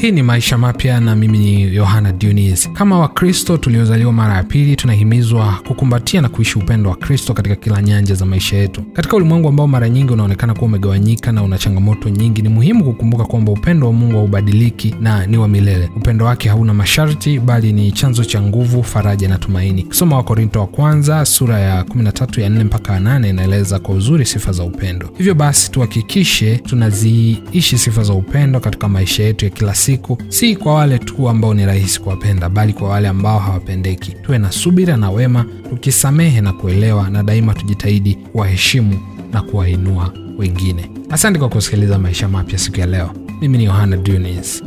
Hii ni Maisha Mapya na mimi ni Yohana Dionis. Kama Wakristo tuliozaliwa mara ya pili, tunahimizwa kukumbatia na kuishi upendo wa Kristo katika kila nyanja za maisha yetu. Katika ulimwengu ambao mara nyingi unaonekana kuwa umegawanyika na una changamoto nyingi, ni muhimu kukumbuka kwamba upendo wa Mungu haubadiliki na ni wa milele. Upendo wake hauna masharti, bali ni chanzo cha nguvu, faraja na tumaini. Kusoma Wakorinto wa kwanza sura ya 13 ya 4 mpaka 8 inaeleza kwa uzuri sifa za upendo. Hivyo basi tuhakikishe tunaziishi sifa za upendo katika maisha yetu ya kila siku, si kwa wale tu ambao ni rahisi kuwapenda, bali kwa wale ambao hawapendeki. Tuwe na subira na wema, tukisamehe na kuelewa, na daima tujitahidi kuwaheshimu na kuwainua wengine. Asante kwa kusikiliza Maisha Mapya siku ya leo. Mimi ni Yohana Dunis.